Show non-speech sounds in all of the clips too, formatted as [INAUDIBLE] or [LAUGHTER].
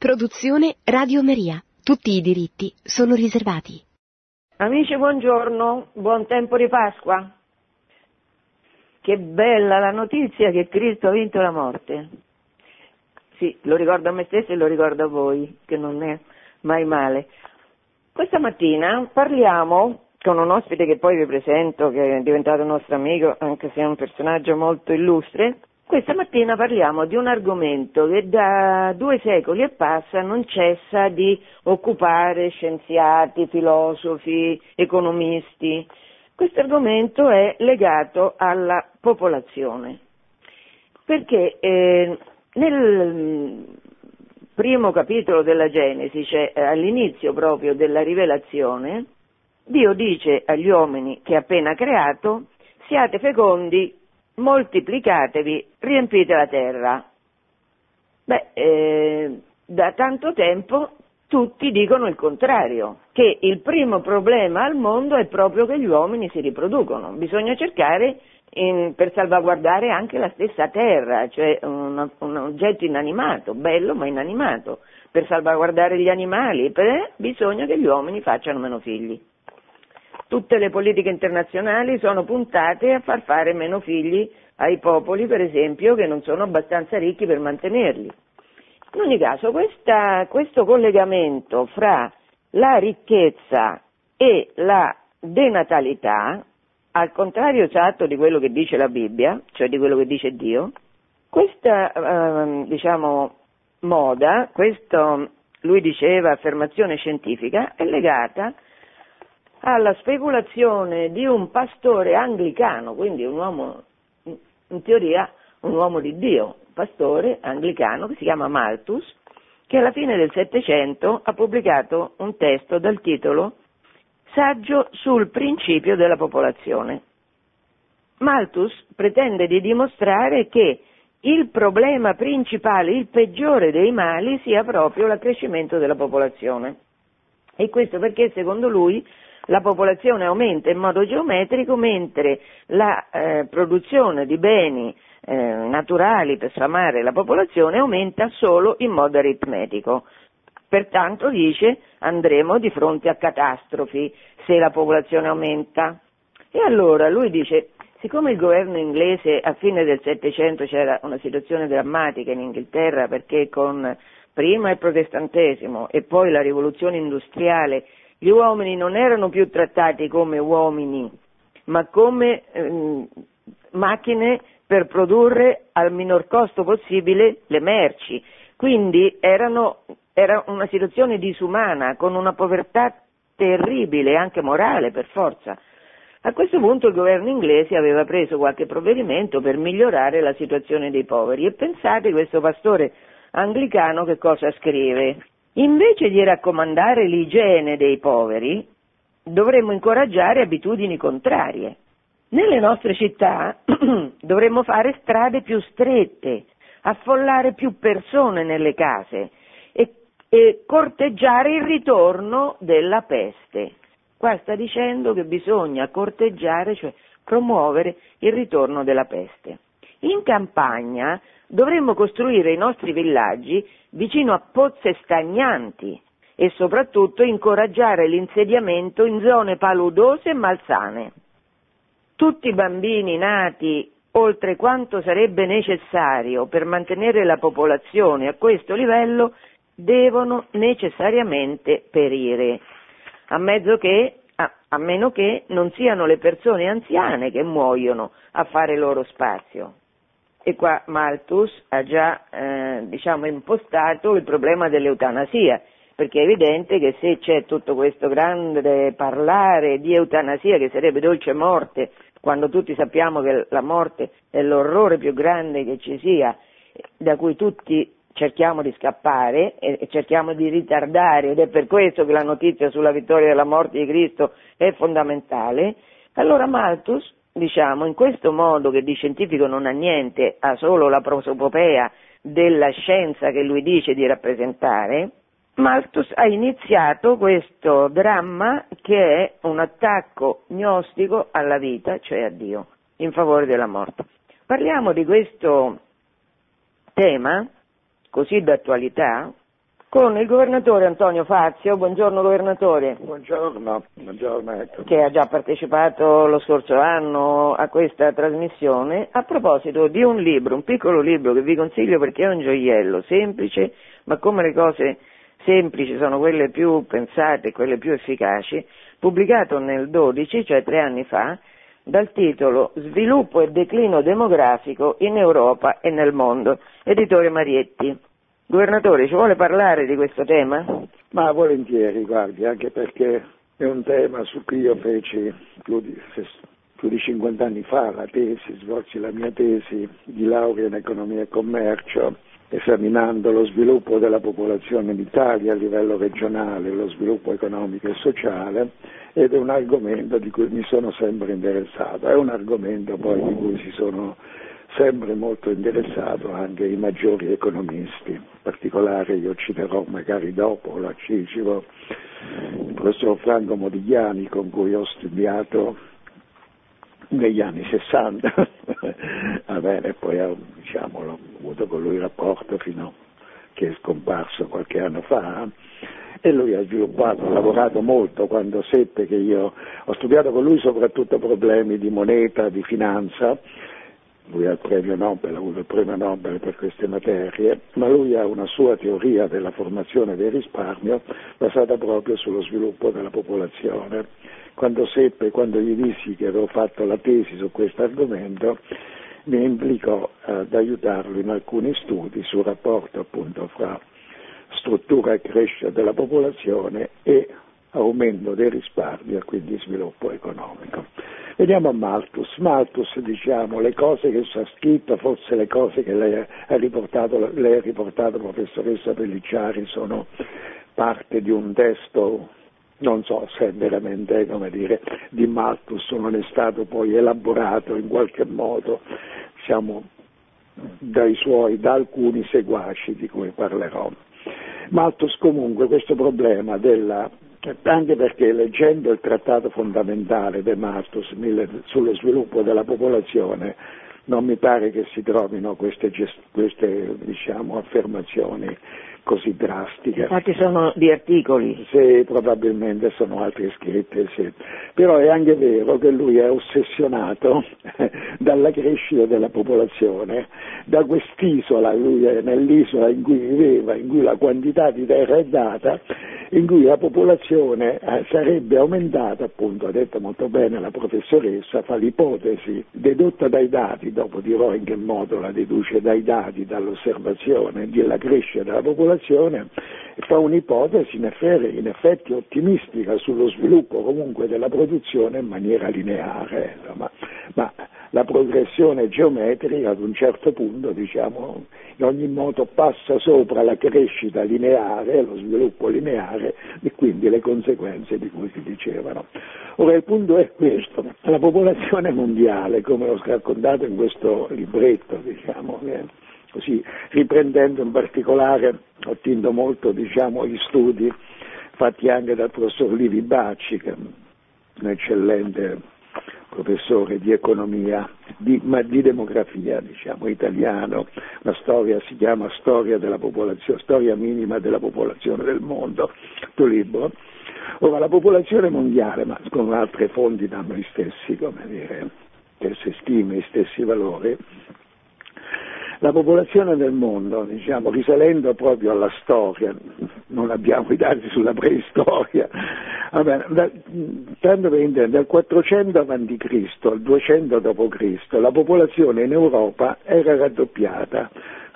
Produzione Radio Maria. Tutti i diritti sono riservati. Amici, buongiorno, buon tempo di Pasqua. Che bella la notizia che Cristo ha vinto la morte. Sì, lo ricordo a me stesso e lo ricordo a voi, che non è mai male. Questa mattina parliamo con un ospite che poi vi presento, che è diventato nostro amico, anche se è un personaggio molto illustre, questa mattina parliamo di un argomento che da due secoli e passa non cessa di occupare scienziati, filosofi, economisti. Questo argomento è legato alla popolazione, perché eh, nel primo capitolo della Genesi, cioè all'inizio proprio della rivelazione, Dio dice agli uomini che ha appena creato, siate fecondi, moltiplicatevi, riempite la terra. Beh, eh, da tanto tempo tutti dicono il contrario, che il primo problema al mondo è proprio che gli uomini si riproducono, bisogna cercare in, per salvaguardare anche la stessa terra, cioè un, un, oggetto inanimato, bello ma inanimato, per salvaguardare gli animali, per, bisogna che gli uomini facciano meno figli. Tutte le politiche internazionali sono puntate a far fare meno figli ai popoli, per esempio, che non sono abbastanza ricchi per mantenerli. In ogni caso, questa, questo collegamento fra la ricchezza e la denatalità, al contrario esatto di quello che dice la Bibbia, cioè di quello che dice Dio, questa eh, diciamo, moda, questa, lui diceva, affermazione scientifica, è legata alla speculazione di un pastore anglicano, quindi un uomo, in teoria un uomo di Dio, pastore anglicano che si chiama Malthus, che alla fine del Settecento ha pubblicato un testo dal titolo Saggio sul principio della popolazione. Malthus pretende di dimostrare che il problema principale, il peggiore dei mali, sia proprio l'accrescimento della popolazione. E questo perché, secondo lui, la popolazione aumenta in modo geometrico mentre la eh, produzione di beni eh, naturali per sfamare la popolazione aumenta solo in modo aritmetico. Pertanto dice andremo di fronte a catastrofi se la popolazione aumenta. E allora lui dice, siccome il governo inglese a fine del Settecento c'era una situazione drammatica in Inghilterra perché con prima il protestantesimo e poi la rivoluzione industriale gli uomini non erano più trattati come uomini, ma come eh, macchine per produrre al minor costo possibile le merci. Quindi erano, era una situazione disumana, con una povertà terribile, anche morale per forza. A questo punto il governo inglese aveva preso qualche provvedimento per migliorare la situazione dei poveri e pensate questo pastore anglicano che cosa scrive? Invece di raccomandare l'igiene dei poveri, dovremmo incoraggiare abitudini contrarie. Nelle nostre città [CLEARS THROAT] dovremmo fare strade più strette, affollare più persone nelle case e, e corteggiare il ritorno della peste. Qua sta dicendo che bisogna corteggiare, cioè promuovere il ritorno della peste. In campagna dovremmo costruire i nostri villaggi vicino a pozze stagnanti e soprattutto incoraggiare l'insediamento in zone paludose e malsane. Tutti i bambini nati oltre quanto sarebbe necessario per mantenere la popolazione a questo livello devono necessariamente perire, a, che, a, a meno che non siano le persone anziane che muoiono a fare loro spazio. E qua Malthus ha già eh, diciamo, impostato il problema dell'eutanasia, perché è evidente che se c'è tutto questo grande parlare di eutanasia che sarebbe dolce morte, quando tutti sappiamo che la morte è l'orrore più grande che ci sia, da cui tutti cerchiamo di scappare e cerchiamo di ritardare ed è per questo che la notizia sulla vittoria della morte di Cristo è fondamentale, allora Malthus diciamo, in questo modo che di scientifico non ha niente, ha solo la prosopopea della scienza che lui dice di rappresentare, Malthus ha iniziato questo dramma che è un attacco gnostico alla vita, cioè a Dio, in favore della morte. Parliamo di questo tema, così d'attualità, con il governatore Antonio Fazio. Buongiorno governatore. Buongiorno, buongiorno ecco. Che ha già partecipato lo scorso anno a questa trasmissione a proposito di un libro, un piccolo libro che vi consiglio perché è un gioiello, semplice, ma come le cose semplici sono quelle più pensate, quelle più efficaci, pubblicato nel 12, cioè tre anni fa, dal titolo Sviluppo e declino demografico in Europa e nel mondo, editore Marietti. Governatore, ci vuole parlare di questo tema? Ma volentieri, guardi, anche perché è un tema su cui io feci più di, più di 50 anni fa la tesi, svolsi la mia tesi di laurea in economia e commercio, esaminando lo sviluppo della popolazione in Italia a livello regionale, lo sviluppo economico e sociale, ed è un argomento di cui mi sono sempre interessato, è un argomento poi di cui si sono sempre molto interessato anche i maggiori economisti, in particolare io citerò magari dopo la Cicero, il professor Franco Modigliani con cui ho studiato negli anni 60, [LAUGHS] va bene, poi ho, diciamo, ho avuto con lui rapporto fino a che è scomparso qualche anno fa e lui ha sviluppato, ha lavorato molto quando seppe che io ho studiato con lui soprattutto problemi di moneta, di finanza lui ha il premio Nobel, ha avuto il premio Nobel per queste materie, ma lui ha una sua teoria della formazione del risparmio basata proprio sullo sviluppo della popolazione. Quando seppe, quando gli dissi che avevo fatto la tesi su questo argomento, mi implicò ad aiutarlo in alcuni studi sul rapporto appunto fra struttura e crescita della popolazione e aumento dei risparmi e quindi sviluppo economico. Veniamo a Malthus. Malthus, diciamo, le cose che ha scritto, forse le cose che lei ha riportato, lei ha riportato professoressa Pellicciari, sono parte di un testo, non so se veramente, come dire, di Malthus non è stato poi elaborato in qualche modo, diciamo, suoi, da alcuni seguaci di cui parlerò. Malthus comunque questo problema della anche perché leggendo il trattato fondamentale De Mastus sullo sviluppo della popolazione non mi pare che si trovino queste, queste diciamo, affermazioni così drastiche. Infatti sono di articoli. Sì, probabilmente sono altri scritti, sì. Però è anche vero che lui è ossessionato [LAUGHS] dalla crescita della popolazione, da quest'isola, lui è nell'isola in cui viveva, in cui la quantità di terra è data, in cui la popolazione eh, sarebbe aumentata, appunto, ha detto molto bene la professoressa, fa l'ipotesi dedotta dai dati, dopo dirò in che modo la deduce dai dati, dall'osservazione della crescita della popolazione, fa un'ipotesi in effetti, in effetti ottimistica sullo sviluppo comunque della produzione in maniera lineare, insomma, ma la progressione geometrica ad un certo punto diciamo, in ogni modo passa sopra la crescita lineare, lo sviluppo lineare e quindi le conseguenze di cui si dicevano. Ora il punto è questo, la popolazione mondiale, come ho raccontato in questo libretto, diciamo, così, riprendendo in particolare, attinto molto diciamo, gli studi fatti anche dal professor Livi Bacci, che è un eccellente professore di economia, di, ma di demografia, diciamo, italiano, la storia si chiama Storia Storia minima della popolazione del mondo, tuo libro. Ora la popolazione mondiale, ma con altre fonti danno gli stessi, come dire, stesse stime, gli stessi valori, la popolazione del mondo, diciamo, risalendo proprio alla storia, non abbiamo i dati sulla preistoria, Vabbè, da, tanto per intendere, dal 400 a.C. al 200 d.C. la popolazione in Europa era raddoppiata.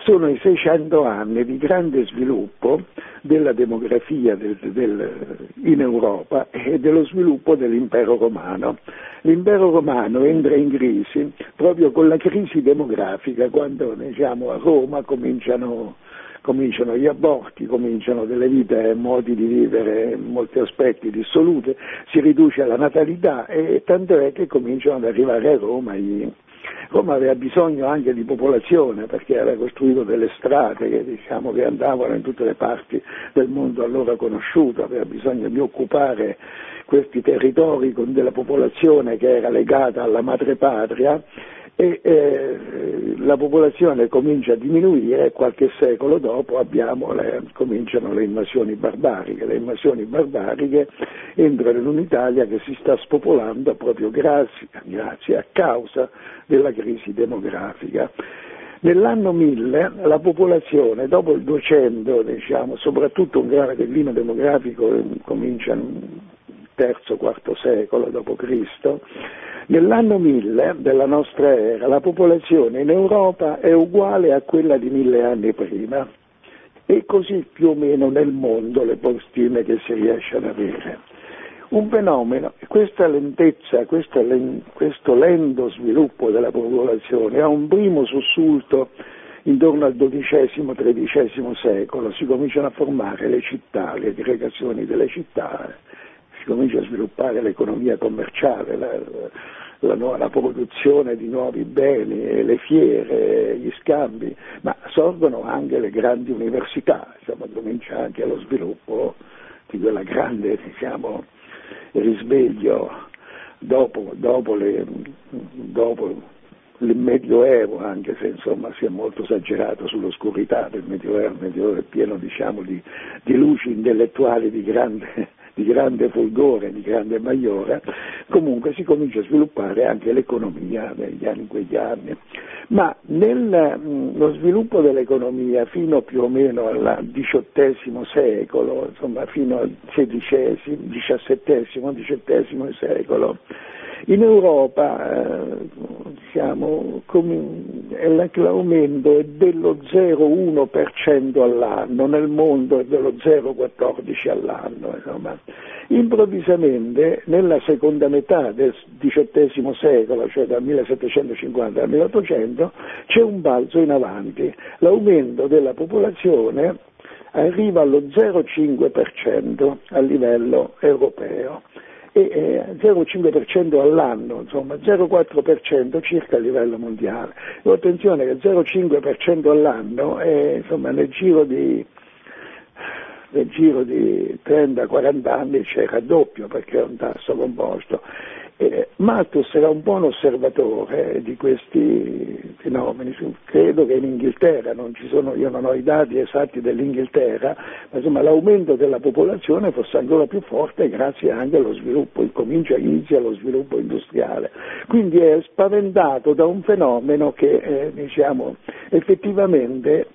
Sono i 600 anni di grande sviluppo della demografia del, del, in Europa e dello sviluppo dell'impero romano. L'impero romano entra in crisi proprio con la crisi demografica, quando diciamo, a Roma cominciano cominciano gli aborti, cominciano delle vite e modi di vivere in molti aspetti dissolute, si riduce la natalità e tanto è che cominciano ad arrivare a Roma gli, Roma aveva bisogno anche di popolazione perché aveva costruito delle strade che, diciamo, che, andavano in tutte le parti del mondo allora conosciuto, aveva bisogno di occupare questi territori con della popolazione che era legata alla madrepatria e eh, la popolazione comincia a diminuire e qualche secolo dopo le, cominciano le invasioni barbariche. Le invasioni barbariche entrano in un'Italia che si sta spopolando proprio grazie, grazie a causa della crisi demografica. Nell'anno 1000 la popolazione, dopo il 200, diciamo, soprattutto un grave declino demografico comincia quarto secolo d.C., nell'anno 1000 della nostra era la popolazione in Europa è uguale a quella di mille anni prima e così più o meno nel mondo le stime che si riesce ad avere un fenomeno, questa lentezza, questo, questo lento sviluppo della popolazione ha un primo sussulto intorno al XII-XIII secolo, si cominciano a formare le città, le aggregazioni delle città, si comincia a sviluppare l'economia commerciale, la, la, la, produzione di nuovi beni, le fiere, gli scambi, ma sorgono anche le grandi università, insomma, comincia anche lo sviluppo di quella grande diciamo, risveglio dopo, dopo, le, dopo il Medioevo, anche se insomma si è molto esagerato sull'oscurità del Medioevo, il Medioevo è pieno diciamo, di, di luci intellettuali di grande di grande fulgore, di grande maiore, comunque si comincia a sviluppare anche l'economia negli anni, in quegli anni. Ma nello sviluppo dell'economia fino più o meno al XVIII secolo, insomma fino al XVI, XVII, XVIII secolo, in Europa eh, diciamo, l'aumento è dello 0,1% all'anno, nel mondo è dello 0,14% all'anno. Insomma. Improvvisamente nella seconda metà del XVIII secolo, cioè dal 1750 al 1800, c'è un balzo in avanti. L'aumento della popolazione arriva allo 0,5% a livello europeo e 0,5% all'anno, insomma 0,4% circa a livello mondiale. E attenzione che 0,5% all'anno è insomma, nel giro di nel giro di 30-40 anni c'è raddoppio perché è un tasso composto eh, Malthus era un buon osservatore di questi fenomeni, credo che in Inghilterra, non sono, io non ho i dati esatti dell'Inghilterra, ma insomma l'aumento della popolazione fosse ancora più forte grazie anche allo sviluppo, incomincia, inizia lo sviluppo industriale. Quindi è spaventato da un fenomeno che eh, diciamo, effettivamente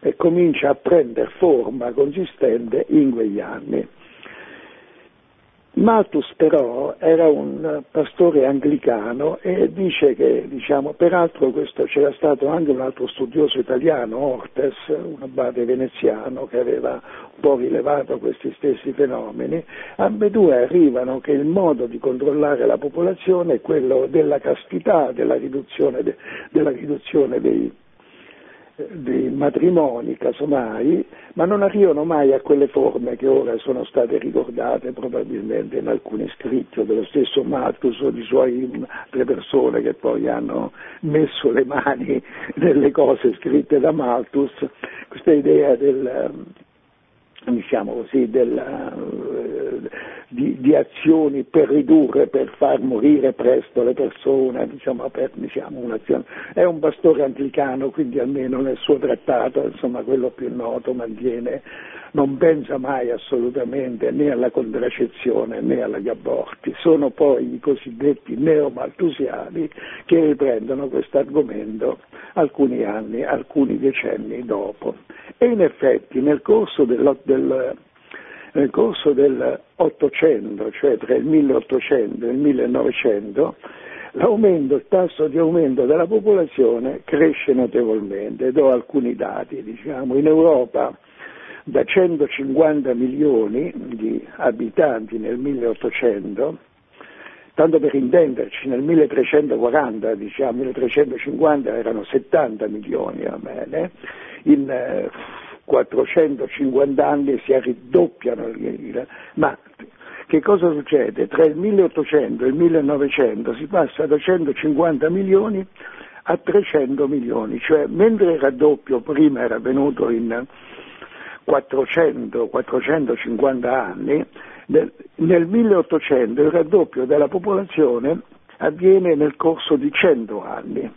eh, comincia a prendere forma consistente in quegli anni. Malthus però era un pastore anglicano e dice che, diciamo, peraltro questo, c'era stato anche un altro studioso italiano, Ortes, un abate veneziano che aveva un po' rilevato questi stessi fenomeni, ambedue arrivano che il modo di controllare la popolazione è quello della castità, della riduzione, de, della riduzione dei di matrimoni, casomai, ma non arrivano mai a quelle forme che ora sono state ricordate probabilmente in alcuni scritti dello stesso Malthus o di suoi altre persone che poi hanno messo le mani nelle cose scritte da Malthus, questa idea del, diciamo così, della, di, di, azioni per ridurre, per far morire presto le persone, diciamo, per, diciamo, È un pastore anglicano, quindi almeno nel suo trattato, insomma, quello più noto, mantiene, non pensa mai assolutamente né alla contraccezione né agli aborti. Sono poi i cosiddetti neomaltusiani che riprendono questo argomento alcuni anni, alcuni decenni dopo. E in effetti nel corso del, del dell'Ottocento, cioè tra il 1800 e il 1900, l'aumento, il tasso di aumento della popolazione cresce notevolmente. Do alcuni dati, diciamo, in Europa da 150 milioni di abitanti nel 1800, tanto per intenderci, nel 1340, diciamo 1350 erano 70 milioni, bene, in, eh, 450 anni si raddoppiano, ma che cosa succede? Tra il 1800 e il 1900 si passa da 150 milioni a 300 milioni, cioè mentre il raddoppio prima era avvenuto in 400-450 anni, nel 1800 il raddoppio della popolazione avviene nel corso di 100 anni.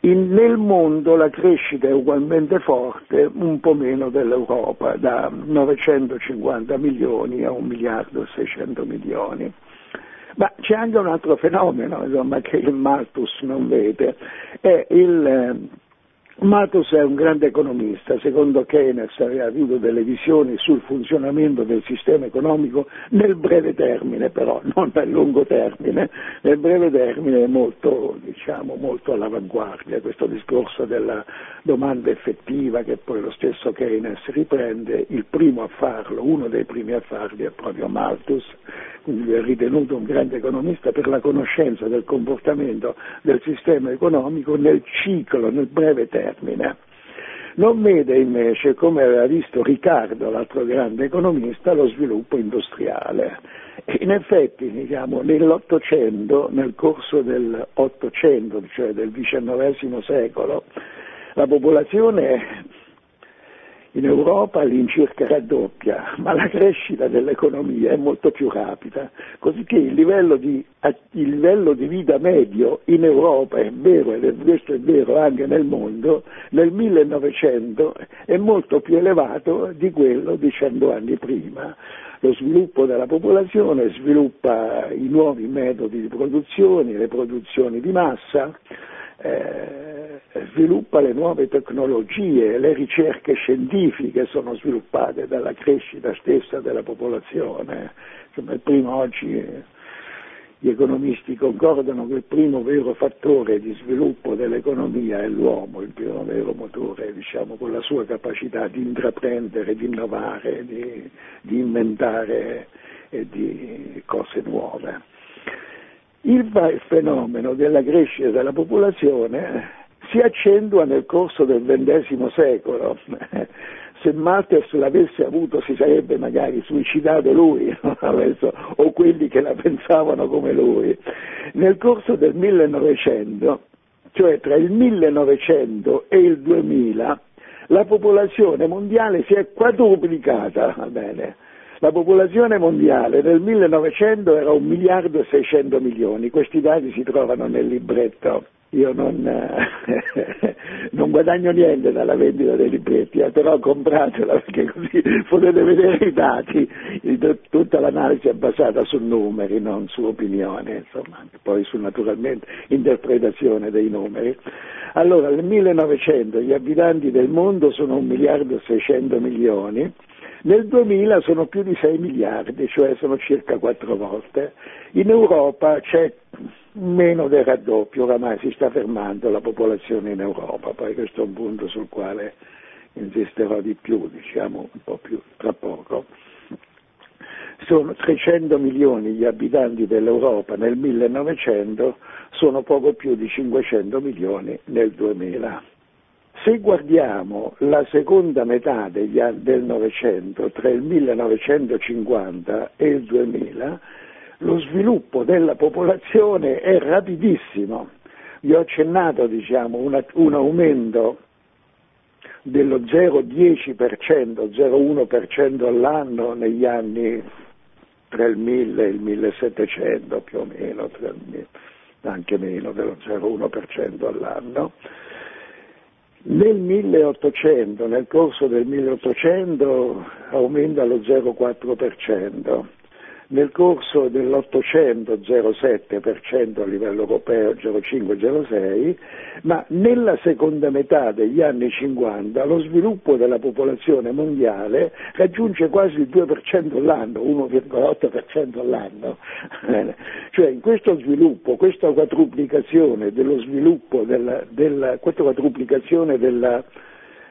In, nel mondo la crescita è ugualmente forte, un po' meno dell'Europa, da 950 milioni a 1 miliardo e 600 milioni. Ma c'è anche un altro fenomeno insomma, che il Malthus non vede, è il, Malthus è un grande economista, secondo Keynes aveva avuto delle visioni sul funzionamento del sistema economico nel breve termine però, non nel lungo termine, nel breve termine è molto, diciamo, molto all'avanguardia. Questo discorso della domanda effettiva che poi lo stesso Keynes riprende, il primo a farlo, uno dei primi a farli è proprio Malthus, quindi è ritenuto un grande economista per la conoscenza del comportamento del sistema economico nel ciclo, nel breve termine termine. Non vede invece, come aveva visto Riccardo, l'altro grande economista, lo sviluppo industriale. In effetti, diciamo, nell'Ottocento, nel corso dell'Ottocento, cioè del XIX secolo, la popolazione in Europa all'incirca raddoppia, ma la crescita dell'economia è molto più rapida, cosicché il livello di, il livello di vita medio in Europa è vero, ed questo è vero anche nel mondo, nel 1900 è molto più elevato di quello di cento anni prima. Lo sviluppo della popolazione sviluppa i nuovi metodi di produzione, le produzioni di massa, eh, sviluppa le nuove tecnologie, le ricerche scientifiche sono sviluppate dalla crescita stessa della popolazione. Insomma, il primo oggi gli economisti concordano che il primo vero fattore di sviluppo dell'economia è l'uomo, il primo vero motore, diciamo, con la sua capacità di intraprendere, di innovare, di, di inventare e di cose nuove. Il fenomeno della crescita della popolazione si accentua nel corso del XX secolo. [LAUGHS] Se Matters l'avesse avuto si sarebbe magari suicidato lui, [LAUGHS] o quelli che la pensavano come lui. Nel corso del 1900, cioè tra il 1900 e il 2000, la popolazione mondiale si è quadruplicata, bene? La popolazione mondiale nel 1900 era 1 miliardo e 600 milioni, questi dati si trovano nel libretto. Io non, [LAUGHS] non guadagno niente dalla vendita dei libretti, eh, però compratela perché così potete vedere i dati. Tutta l'analisi è basata su numeri, non su opinione, insomma, poi su naturalmente interpretazione dei numeri. Allora, nel 1900 gli abitanti del mondo sono 1 miliardo e 600 milioni, nel 2000 sono più di 6 miliardi, cioè sono circa 4 volte. In Europa c'è meno del raddoppio, oramai si sta fermando la popolazione in Europa, poi questo è un punto sul quale insisterò di più, diciamo un po' più tra poco. Sono 300 milioni gli abitanti dell'Europa nel 1900, sono poco più di 500 milioni nel 2000. Se guardiamo la seconda metà degli del Novecento, tra il 1950 e il 2000, lo sviluppo della popolazione è rapidissimo. Vi ho accennato diciamo, una, un aumento dello 0,10%, 0,1% all'anno negli anni tra il 1000 e il 1700 più o meno, anche meno dello 0,1% all'anno nel 1800, nel corso del 1800 aumenta lo 0,4%, nel corso dell'Ottocento 0,7% a livello europeo, 0,5-0,6, ma nella seconda metà degli anni 50 lo sviluppo della popolazione mondiale raggiunge quasi il 2% all'anno, 1,8% all'anno. [LAUGHS] cioè in questo sviluppo, questa quadruplicazione dello sviluppo, della, della, questa quadruplicazione della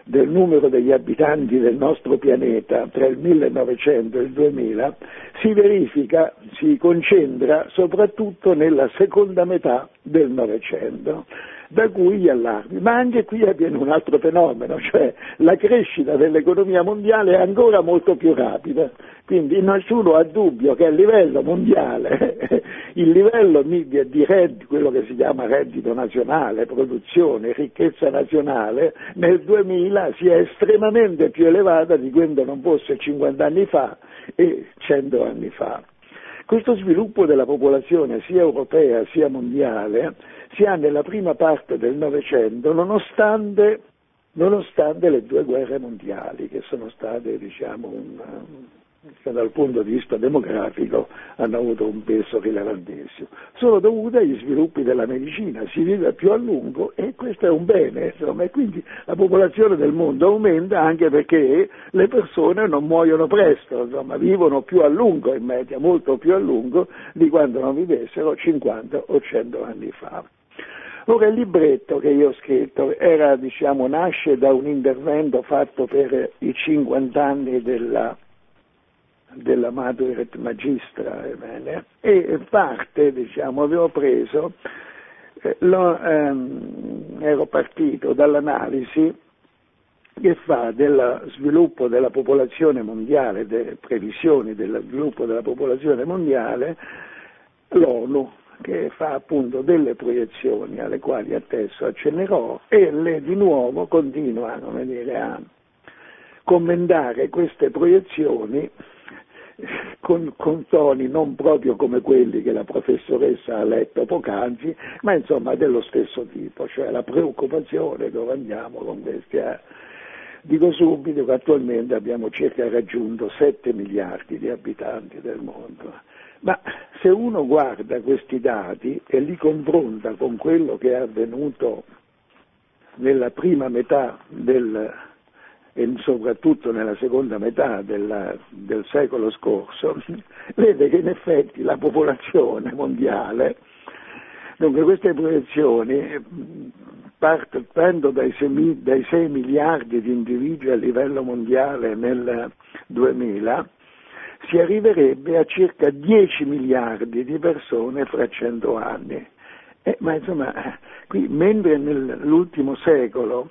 del numero degli abitanti del nostro pianeta tra il 1900 e il 2000 si verifica, si concentra soprattutto nella seconda metà del Novecento da cui gli allarmi. Ma anche qui avviene un altro fenomeno, cioè la crescita dell'economia mondiale è ancora molto più rapida, quindi nessuno ha dubbio che a livello mondiale [LAUGHS] il livello di, di reddito, quello che si chiama reddito nazionale, produzione, ricchezza nazionale, nel 2000 sia estremamente più elevata di quanto non fosse 50 anni fa e 100 anni fa. Questo sviluppo della popolazione sia europea sia mondiale si ha nella prima parte del Novecento nonostante, nonostante, le due guerre mondiali che sono state diciamo, un, che dal punto di vista demografico hanno avuto un peso rilevantissimo. Sono dovute agli sviluppi della medicina, si vive più a lungo e questo è un bene, insomma, e quindi la popolazione del mondo aumenta anche perché le persone non muoiono presto, insomma, vivono più a lungo in media, molto più a lungo di quando non vivessero 50 o 100 anni fa. Ora il libretto che io ho scritto era, diciamo, nasce da un intervento fatto per i 50 anni della della Maduret Magistra ebbene, e parte, diciamo, avevo preso, eh, lo, ehm, ero partito dall'analisi che fa dello sviluppo della popolazione mondiale, delle previsioni dello sviluppo della popolazione mondiale, l'ONU, che fa appunto delle proiezioni alle quali adesso accennerò e le di nuovo continua dire, a commentare queste proiezioni con, con, toni non proprio come quelli che la professoressa ha letto poc'anzi, ma insomma dello stesso tipo, cioè la preoccupazione dove andiamo con questi. Eh. Dico subito che attualmente abbiamo circa raggiunto 7 miliardi di abitanti del mondo, ma se uno guarda questi dati e li confronta con quello che è avvenuto nella prima metà del e soprattutto nella seconda metà della, del secolo scorso, [LAUGHS] vede che in effetti la popolazione mondiale, dunque queste proiezioni partendo dai 6, dai 6 miliardi di individui a livello mondiale nel 2000, si arriverebbe a circa 10 miliardi di persone fra 100 anni. Eh, ma insomma, qui, mentre nell'ultimo secolo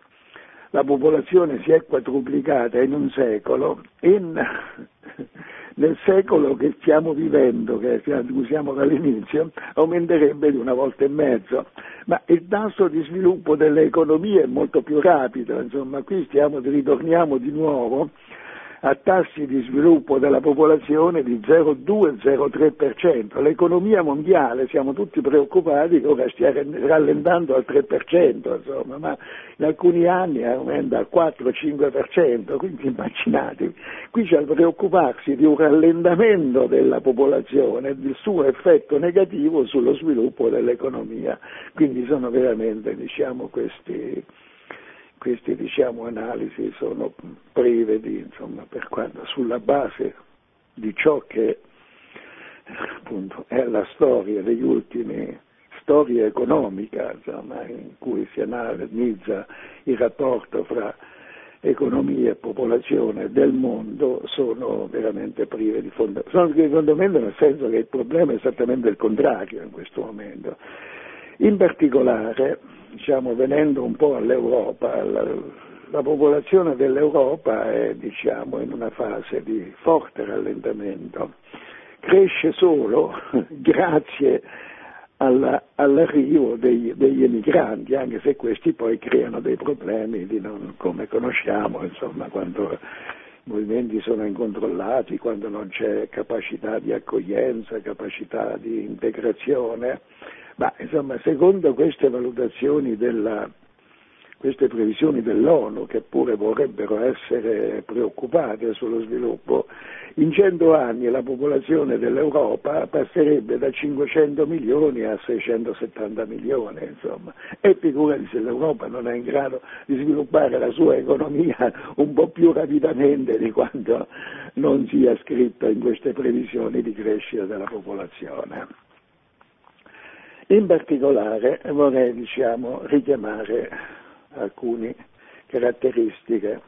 la popolazione si è quadruplicata in un secolo, in, [LAUGHS] nel secolo che stiamo vivendo, che siamo dall'inizio, aumenterebbe di una volta e mezzo. Ma il tasso di sviluppo dell'economia è molto più rapido, insomma, qui stiamo, ritorniamo di nuovo a tassi di sviluppo della popolazione di 0,2-0,3%. L'economia mondiale, siamo tutti preoccupati che ora stia rallentando al 3%, insomma, ma in alcuni anni aumenta al 4-5%, quindi immaginate, qui c'è da preoccuparsi di un rallentamento della popolazione e del suo effetto negativo sullo sviluppo dell'economia, quindi sono veramente diciamo, questi queste diciamo, analisi sono prive di, insomma, per quanto sulla base di ciò che appunto, è la storia degli ultimi, storia economica, insomma, in cui si analizza il rapporto fra economia e popolazione del mondo sono veramente prive di fondamento. Sono di fondamento nel senso che il problema è esattamente il contrario in questo momento. In particolare diciamo, venendo un po' all'Europa, la, la popolazione dell'Europa è diciamo, in una fase di forte rallentamento, cresce solo [LAUGHS] grazie alla, all'arrivo degli, degli, emigranti, anche se questi poi creano dei problemi non, come conosciamo, insomma, quando i movimenti sono incontrollati, quando non c'è capacità di accoglienza, capacità di integrazione ma insomma, secondo queste valutazioni della, queste previsioni dell'ONU, che pure vorrebbero essere preoccupate sullo sviluppo, in cento anni la popolazione dell'Europa passerebbe da 500 milioni a 670 milioni, insomma. E figurati se l'Europa non è in grado di sviluppare la sua economia [LAUGHS] un po' più rapidamente di quanto non sia scritto in queste previsioni di crescita della popolazione. In particolare vorrei diciamo, richiamare alcune caratteristiche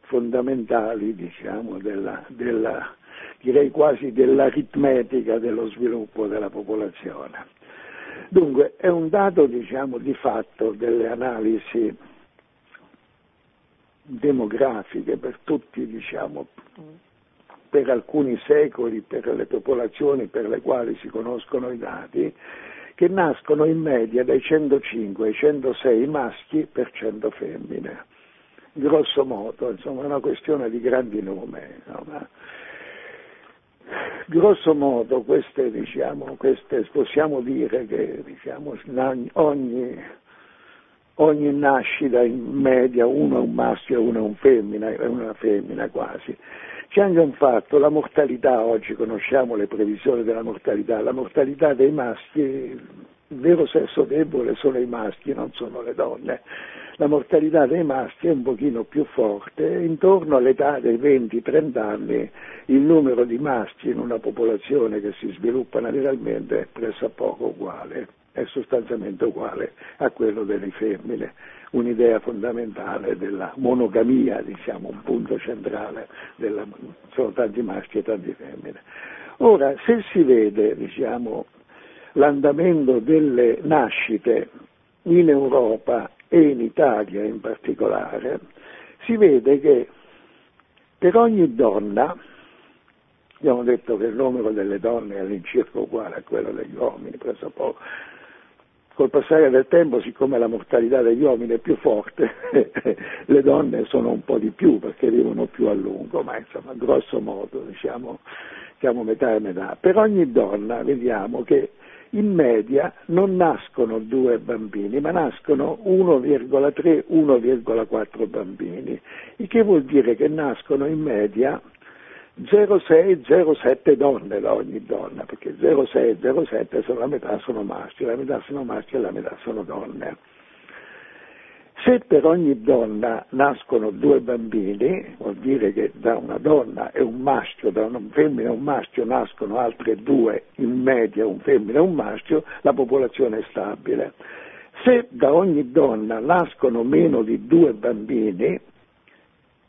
fondamentali diciamo, della, della, direi quasi dell'aritmetica dello sviluppo della popolazione. Dunque è un dato diciamo, di fatto delle analisi demografiche per tutti, diciamo, per alcuni secoli, per le popolazioni per le quali si conoscono i dati, che nascono in media dai 105 ai 106 maschi per 100 femmine. Grosso modo, insomma, è una questione di grandi numeri. No? grosso modo queste, diciamo, queste, possiamo dire che diciamo, ogni, ogni, nascita in media uno è un maschio e uno è un femmina, una femmina quasi. Anche un fatto, la mortalità, oggi conosciamo le previsioni della mortalità, la mortalità dei maschi, il vero sesso debole sono i maschi, non sono le donne. La mortalità dei maschi è un pochino più forte, intorno all'età dei 20-30 anni il numero di maschi in una popolazione che si sviluppa naturalmente è pressappoco uguale, è sostanzialmente uguale a quello delle femmine, un'idea fondamentale della monogamia, diciamo, un punto centrale, della, sono tanti maschi e tanti femmine. Ora, se si vede diciamo, l'andamento delle nascite in Europa e in Italia in particolare, si vede che per ogni donna, abbiamo detto che il numero delle donne è all'incirca uguale a quello degli uomini, preso poco, col passare del tempo, siccome la mortalità degli uomini è più forte, [LAUGHS] le donne sono un po' di più perché vivono più a lungo, ma insomma, grosso modo, diciamo, siamo metà e metà. Per ogni donna vediamo che in media non nascono due bambini, ma nascono 1,3-1,4 bambini, il che vuol dire che nascono in media 0,6-0,7 donne da ogni donna, perché 0,6-0,7 sono la metà sono maschi, la metà sono maschi e la metà sono donne. Se per ogni donna nascono due bambini, vuol dire che da una donna e un maschio, da una femmina e un maschio nascono altre due, in media un femmina e un maschio, la popolazione è stabile. Se da ogni donna nascono meno di due bambini,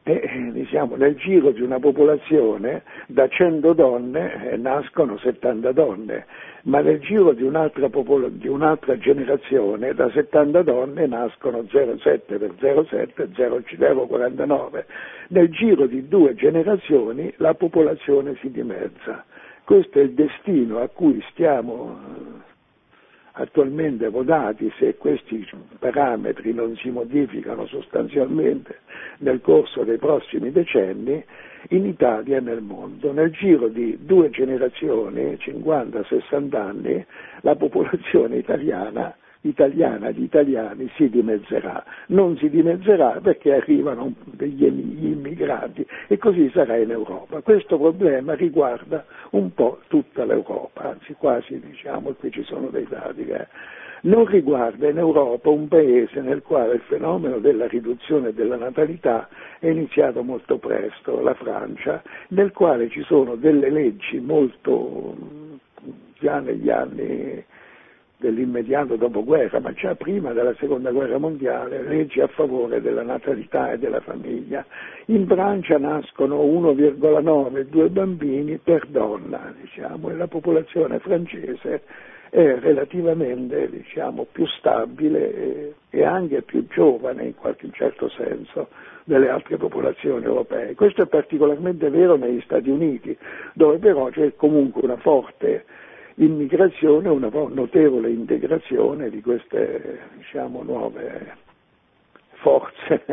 eh, diciamo, nel giro di una popolazione da 100 donne eh, nascono 70 donne, ma nel giro di un'altra, popolo- di un'altra, generazione da 70 donne nascono 0,7 per 0,7, 0,49. Nel giro di due generazioni la popolazione si dimezza. Questo è il destino a cui stiamo attualmente votati, se questi parametri non si modificano sostanzialmente nel corso dei prossimi decenni, in Italia e nel mondo. Nel giro di due generazioni, 50-60 anni, la popolazione italiana italiana di italiani si dimezzerà. Non si dimezzerà perché arrivano degli immigrati e così sarà in Europa. Questo problema riguarda un po' tutta l'Europa, anzi quasi diciamo, qui ci sono dei dati che non riguarda in Europa un paese nel quale il fenomeno della riduzione della natalità è iniziato molto presto, la Francia, nel quale ci sono delle leggi molto già negli anni dell'immediato dopoguerra, ma già prima della seconda guerra mondiale, leggi a favore della natalità e della famiglia. In Francia nascono 1,9, due bambini per donna, diciamo, e la popolazione francese è relativamente diciamo, più stabile e, e, anche più giovane in qualche certo senso delle altre popolazioni europee. Questo è particolarmente vero negli Stati Uniti, dove però c'è comunque una forte immigrazione, una notevole integrazione di queste diciamo, nuove forze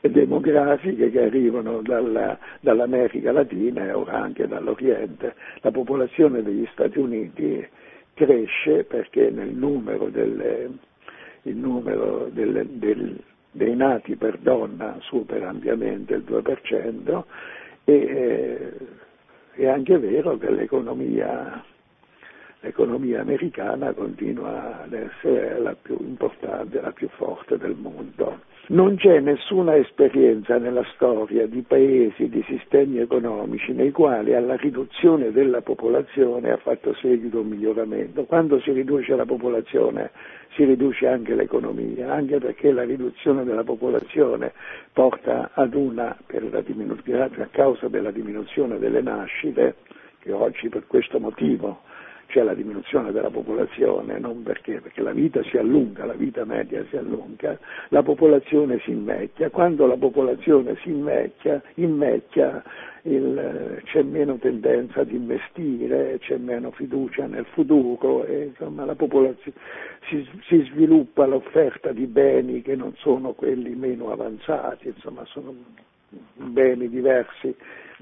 [LAUGHS] demografiche che arrivano dalla, dall'America Latina e ora anche dall'Oriente. La popolazione degli Stati Uniti cresce perché nel numero, delle, numero delle, del, dei nati per donna supera ampiamente il 2% e eh, è anche vero che l'economia l'economia americana continua ad essere la più importante, la più forte del mondo. Non c'è nessuna esperienza nella storia di paesi, di sistemi economici nei quali alla riduzione della popolazione ha fatto seguito un miglioramento. Quando si riduce la popolazione si riduce anche l'economia, anche perché la riduzione della popolazione porta ad una, a causa della diminuzione delle nascite, che oggi per questo motivo c'è la diminuzione della popolazione, non perché, perché la vita si allunga, la vita media si allunga, la popolazione si invecchia, quando la popolazione si invecchia, invecchia il, c'è meno tendenza ad investire, c'è meno fiducia nel futuro e insomma la si, si sviluppa l'offerta di beni che non sono quelli meno avanzati, insomma sono beni diversi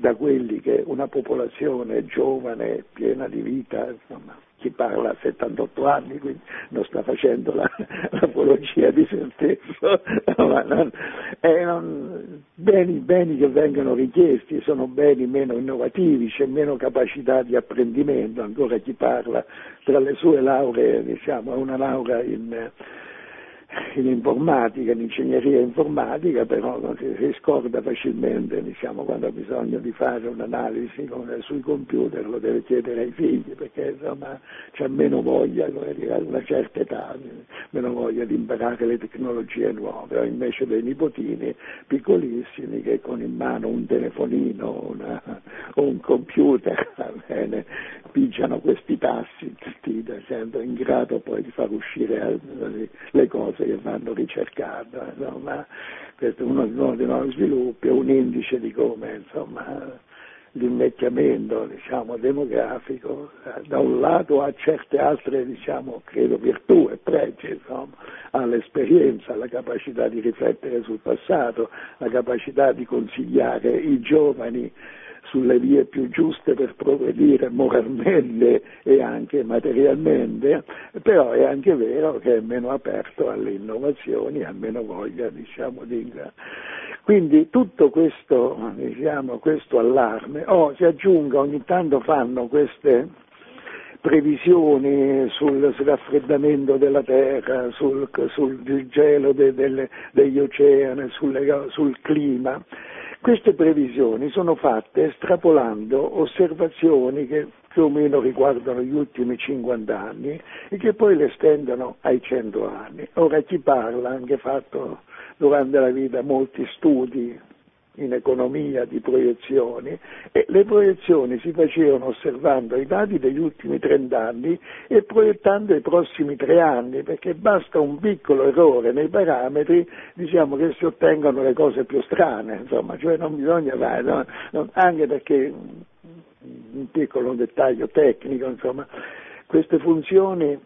da quelli che una popolazione giovane, piena di vita, insomma, chi parla a 78 anni, quindi non sta facendo la, [LAUGHS] l'apologia di se stesso, [LAUGHS] ma non, eh, non, beni, beni, che vengono richiesti sono beni meno innovativi, c'è meno capacità di apprendimento, ancora chi parla tra le sue lauree, diciamo, ha una laurea in in informatica, in ingegneria informatica, però si, scorda facilmente diciamo, quando ha bisogno di fare un'analisi sui computer, lo deve chiedere ai figli perché insomma c'è meno voglia, a una certa età, meno voglia di imparare le tecnologie nuove, o invece dei nipotini piccolissimi che con in mano un telefonino una, o un computer [LAUGHS] bene, pigiano questi tassi, sempre in grado poi di far uscire le cose cose che vanno ricercate, insomma, questo è uno, uno dei nuovi sviluppi, è un indice di come insomma, l'invecchiamento diciamo, demografico da un lato ha certe altre diciamo, credo, virtù e pregi, insomma, ha l'esperienza, la capacità di riflettere sul passato, la capacità di consigliare i giovani sulle vie più giuste per progredire moralmente e anche materialmente, però è anche vero che è meno aperto alle innovazioni, ha meno voglia diciamo, di... Quindi tutto questo, diciamo, questo allarme, oh, si aggiunga, ogni tanto fanno queste previsioni sul raffreddamento della terra, sul, sul gelo de, de, degli oceani, sulle, sul clima queste previsioni sono fatte estrapolando osservazioni che più o meno riguardano gli ultimi 50 anni e che poi le estendono ai 100 anni. Ora chi parla ha anche fatto durante la vita molti studi in economia di proiezioni e le proiezioni si facevano osservando i dati degli ultimi 30 anni e proiettando i prossimi tre anni perché basta un piccolo errore nei parametri diciamo che si ottengono le cose più strane insomma cioè non bisogna fare? No, anche perché un piccolo dettaglio tecnico insomma queste funzioni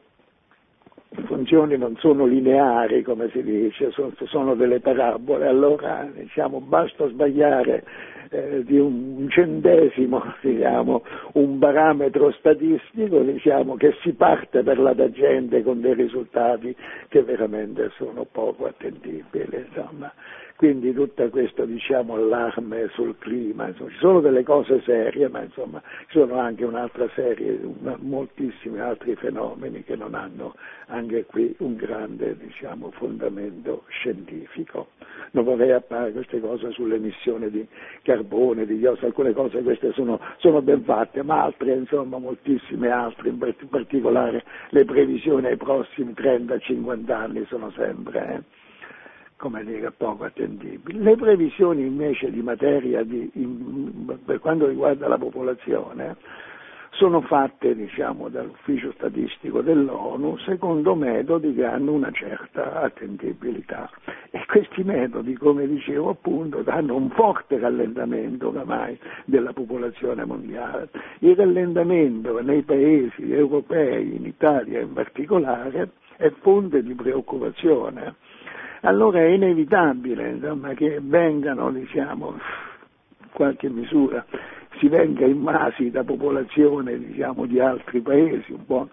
funzioni non sono lineari, come si dice, sono, sono delle parabole, allora diciamo, basta sbagliare eh, di un centesimo [LAUGHS] diciamo, un parametro statistico diciamo, che si parte per la tangente con dei risultati che veramente sono poco attendibili. Insomma quindi tutto questo diciamo, allarme sul clima, insomma, ci sono delle cose serie, ma insomma ci sono anche un'altra serie, una, moltissimi altri fenomeni che non hanno anche qui un grande diciamo, fondamento scientifico. Non vorrei appare queste cose sull'emissione di carbone, di iosso, alcune cose queste sono, sono, ben fatte, ma altre, insomma, moltissime altre, in particolare le previsioni ai prossimi 30-50 anni sono sempre. Eh, come dire, poco attendibili. Le previsioni invece di materia di, in, per quanto riguarda la popolazione sono fatte diciamo, dall'ufficio statistico dell'ONU secondo metodi che hanno una certa attendibilità e questi metodi, come dicevo appunto, danno un forte rallentamento oramai della popolazione mondiale. Il rallentamento nei paesi europei, in Italia in particolare, è fonte di preoccupazione allora è inevitabile insomma, che vengano, diciamo, in qualche misura, si venga invasi da popolazione diciamo, di altri paesi, un po'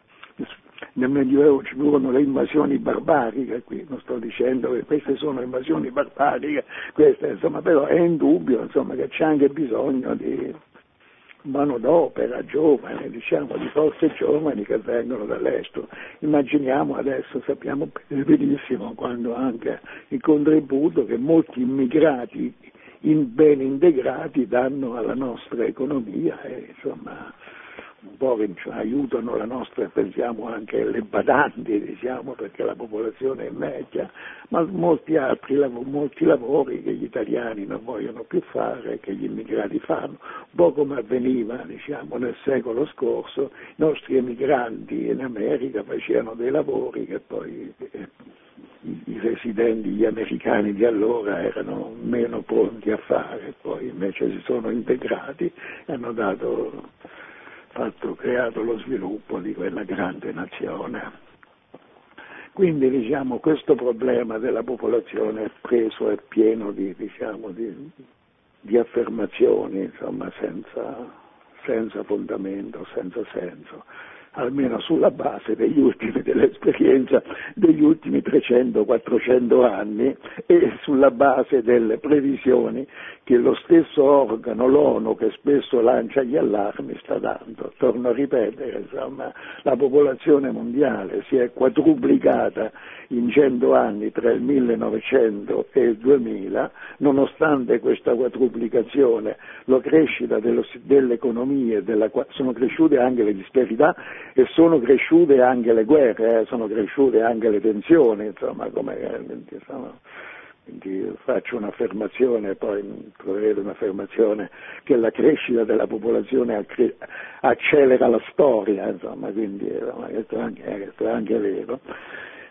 nel Medioevo ci furono le invasioni barbariche, qui non sto dicendo che queste sono invasioni barbariche, queste, insomma, però è indubbio insomma, che c'è anche bisogno di manodopera giovane, diciamo di forze giovani che vengono dall'estero. Immaginiamo adesso, sappiamo benissimo quando anche il contributo che molti immigrati in ben integrati danno alla nostra economia e insomma un po' che aiutano la nostra, pensiamo anche le badanti, diciamo, perché la popolazione è vecchia, ma molti altri molti lavori che gli italiani non vogliono più fare, che gli immigrati fanno, un po' come avveniva diciamo, nel secolo scorso, i nostri emigranti in America facevano dei lavori che poi eh, i residenti, gli americani di allora erano meno pronti a fare, poi invece si sono integrati e hanno dato fatto, creato lo sviluppo di quella grande nazione. Quindi diciamo, questo problema della popolazione è preso, è pieno di, diciamo, di, di affermazioni insomma, senza, senza fondamento, senza senso almeno sulla base degli ultimi, dell'esperienza degli ultimi 300-400 anni e sulla base delle previsioni che lo stesso organo, l'ONU, che spesso lancia gli allarmi, sta dando. Torno a ripetere, insomma, la popolazione mondiale si è quadruplicata in 100 anni tra il 1900 e il 2000, nonostante questa quadruplicazione, la crescita dello, dell'economia, della, sono cresciute anche le disparità e sono cresciute anche le guerre, eh, sono cresciute anche le tensioni, insomma, come, insomma, quindi faccio un'affermazione poi troverete un'affermazione che la crescita della popolazione accelera la storia, insomma, quindi questo è anche, questo è anche vero.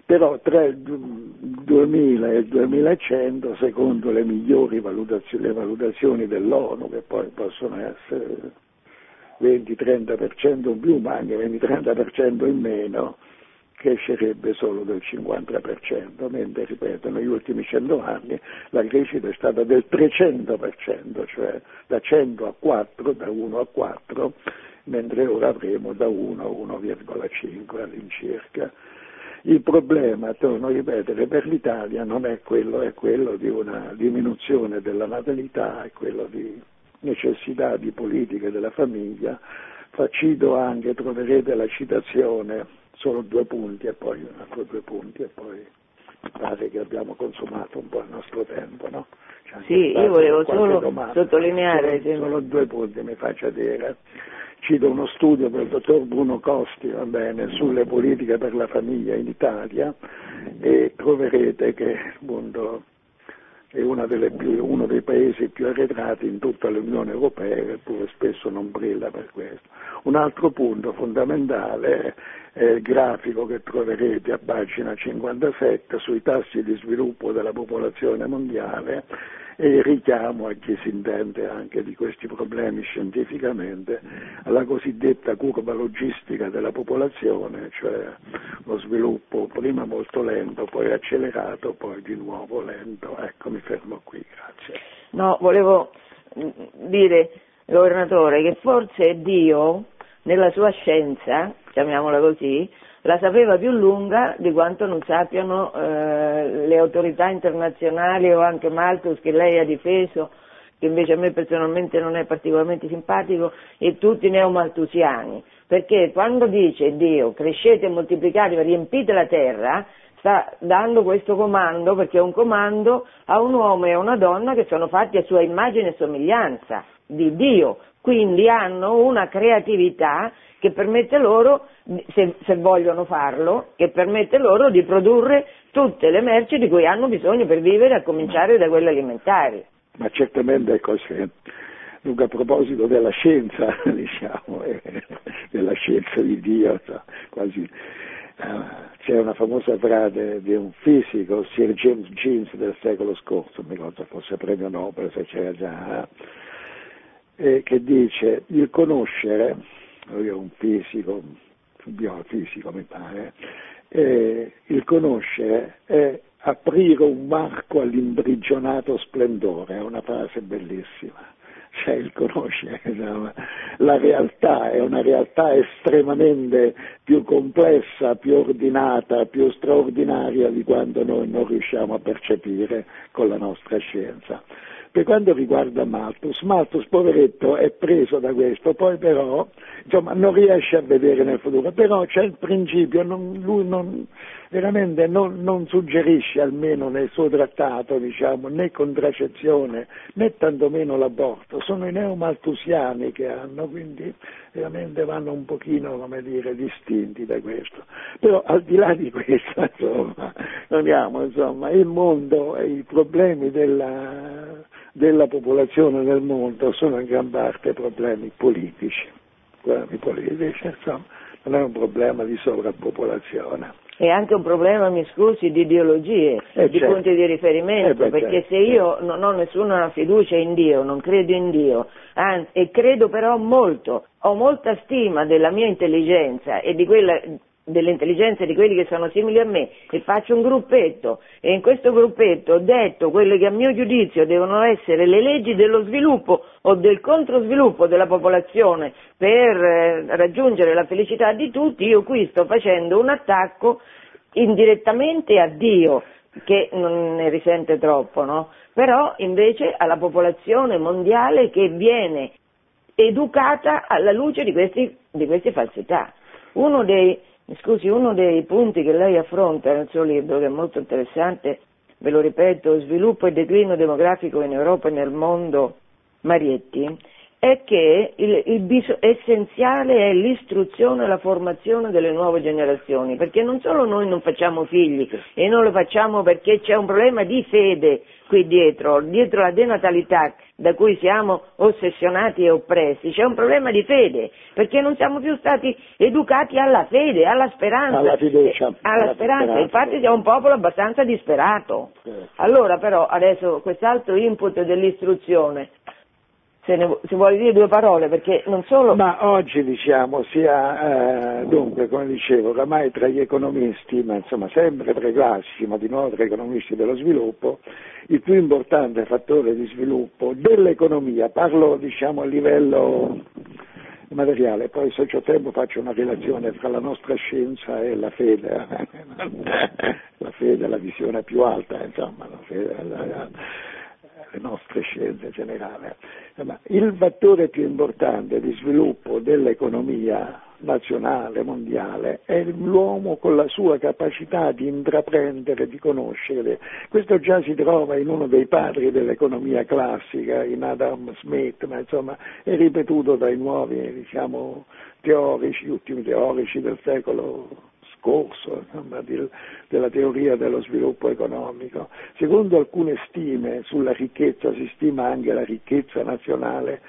Però tra il 2000 e il 2100, secondo le migliori valutazioni, le valutazioni dell'ONU, che poi possono essere 20-30% in più, ma anche 20-30% in meno, crescerebbe solo del 50%, mentre, ripeto, negli ultimi 100 anni la crescita è stata del 300%, cioè da 100 a 4, da 1 a 4, mentre ora avremo da 1 a 1,5 all'incirca. Il problema, torno a ripetere, per l'Italia non è quello, è quello di una diminuzione della natalità, è quello di necessità di politiche della famiglia, cito anche, troverete la citazione, solo due punti e poi un altro due punti e poi pare che abbiamo consumato un po' il nostro tempo, no? Sì, io volevo solo domanda. sottolineare... Solo, solo due punti mi faccia dire. Cito uno studio del dottor Bruno Costi bene, sulle politiche per la famiglia in Italia e troverete che appunto, è più, uno dei paesi più arretrati in tutta l'Unione Europea, eppure spesso non brilla per questo. Un altro punto fondamentale il grafico che troverete a pagina 57 sui tassi di sviluppo della popolazione mondiale e il richiamo a chi si intende anche di questi problemi scientificamente alla cosiddetta curva logistica della popolazione, cioè lo sviluppo prima molto lento, poi accelerato, poi di nuovo lento. Ecco, mi fermo qui, grazie. No, volevo dire, governatore, che forse Dio nella sua scienza, chiamiamola così, la sapeva più lunga di quanto non sappiano eh, le autorità internazionali o anche Malthus che lei ha difeso, che invece a me personalmente non è particolarmente simpatico, e tutti i neomaltusiani. Perché quando dice Dio crescete e moltiplicatevi, riempite la terra, sta dando questo comando perché è un comando a un uomo e a una donna che sono fatti a sua immagine e somiglianza di Dio, quindi hanno una creatività che permette loro, se, se, vogliono farlo, che permette loro di produrre tutte le merci di cui hanno bisogno per vivere, a cominciare da quelle alimentari. Ma certamente è così. Dunque a proposito della scienza, [LAUGHS] diciamo, eh, della scienza di Dio, quasi, uh, c'è una famosa frase di un fisico, Sir James Jeans del secolo scorso, mi ricordo fosse premio Nobel, se c'era già, eh, che dice il conoscere lui è un fisico, un biofisico mi pare, eh, il conoscere è aprire un marco all'imprigionato splendore, è una frase bellissima. Cioè il conoscere insomma, la realtà è una realtà estremamente più complessa, più ordinata, più straordinaria di quanto noi non riusciamo a percepire con la nostra scienza. Per quanto riguarda Malthus, Malthus, poveretto, è preso da questo, poi però insomma, non riesce a vedere nel futuro, però c'è il principio, non, lui non, veramente non, non, suggerisce almeno nel suo trattato diciamo, né contraccezione né tantomeno l'aborto, sono i neomaltusiani che hanno, quindi veramente vanno un pochino come dire, distinti da questo. Però al di là di questo, insomma, andiamo, insomma, il mondo e i problemi della della popolazione nel mondo sono in gran parte problemi politici. Problemi politici insomma, non è un problema di sovrappopolazione. È anche un problema, mi scusi, di ideologie, eh di certo. punti di riferimento, eh beh, perché certo. se io non ho nessuna fiducia in Dio, non credo in Dio, anzi, e credo però molto, ho molta stima della mia intelligenza e di quella delle intelligenze di quelli che sono simili a me e faccio un gruppetto e in questo gruppetto ho detto quelle che a mio giudizio devono essere le leggi dello sviluppo o del controsviluppo della popolazione per eh, raggiungere la felicità di tutti, io qui sto facendo un attacco indirettamente a Dio, che non ne risente troppo, no? però invece alla popolazione mondiale che viene educata alla luce di, questi, di queste falsità. Uno dei, scusi, uno dei punti che lei affronta nel suo libro, che è molto interessante, ve lo ripeto, sviluppo e declino demografico in Europa e nel mondo, Marietti, è che il, il bis- essenziale è l'istruzione e la formazione delle nuove generazioni, perché non solo noi non facciamo figli e non lo facciamo perché c'è un problema di fede qui dietro, dietro la denatalità da cui siamo ossessionati e oppressi, c'è un problema di fede, perché non siamo più stati educati alla fede, alla speranza, alla fiducia, alla, alla speranza. speranza, infatti siamo un popolo abbastanza disperato. Certo. Allora però adesso quest'altro input dell'istruzione se, ne, se vuole dire due parole, perché non solo... Ma oggi diciamo sia, eh, dunque, come dicevo, oramai tra gli economisti, ma insomma sempre tra i classici, ma di nuovo tra gli economisti dello sviluppo, il più importante fattore di sviluppo dell'economia, parlo diciamo a livello materiale, poi se ho tempo faccio una relazione tra la nostra scienza e la fede, [LAUGHS] la fede è la visione più alta, insomma, la fede, la, le nostre scienze generali. Il fattore più importante di sviluppo dell'economia nazionale, mondiale, è l'uomo con la sua capacità di intraprendere, di conoscere. Questo già si trova in uno dei padri dell'economia classica, in Adam Smith, ma insomma è ripetuto dai nuovi diciamo, teorici, ultimi teorici del secolo corso insomma, di, della teoria dello sviluppo economico. Secondo alcune stime sulla ricchezza si stima anche la ricchezza nazionale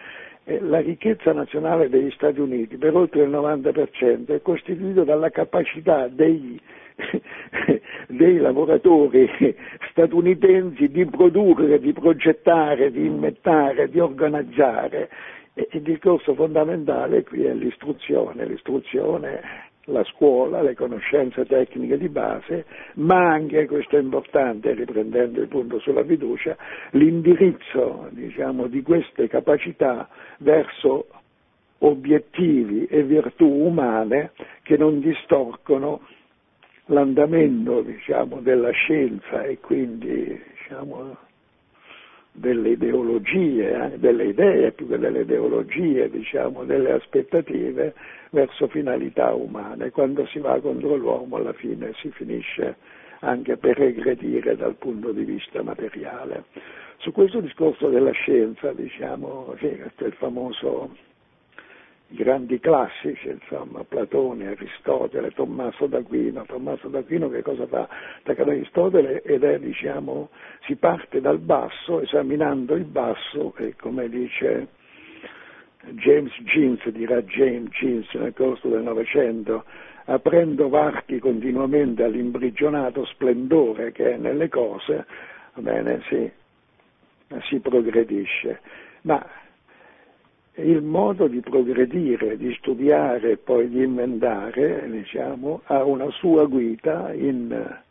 eh, la ricchezza nazionale degli Stati Uniti per oltre il 90% è costituita dalla capacità dei, [LAUGHS] dei, lavoratori statunitensi di produrre, di progettare, di immettare, di organizzare. E il discorso fondamentale qui è l'istruzione, l'istruzione la scuola, le conoscenze tecniche di base, ma anche, questo è importante, riprendendo il punto sulla fiducia, l'indirizzo diciamo, di queste capacità verso obiettivi e virtù umane che non distorcono l'andamento diciamo, della scienza e quindi diciamo, delle ideologie, eh, delle idee più che delle ideologie, diciamo, delle aspettative verso finalità umane. Quando si va contro l'uomo alla fine si finisce anche per regredire dal punto di vista materiale. Su questo discorso della scienza, diciamo, sì, questo è il famoso grandi classici, insomma, Platone, Aristotele, Tommaso d'Aquino. Tommaso d'Aquino che cosa fa? Attacca Aristotele ed è, diciamo, si parte dal basso, esaminando il basso e come dice James Jeans, dirà James Jeans nel corso del Novecento, aprendo varchi continuamente all'imprigionato splendore che è nelle cose, bene, si, si progredisce. Ma il modo di progredire, di studiare e poi di inventare, diciamo, ha una sua guida in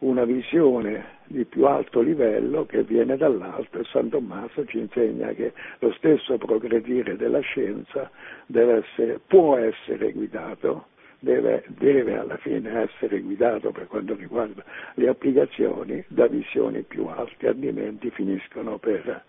una visione di più alto livello che viene dall'alto e San Tommaso ci insegna che lo stesso progredire della scienza essere, può essere guidato, deve, deve, alla fine essere guidato per quanto riguarda le applicazioni da visioni più alte, altrimenti finiscono per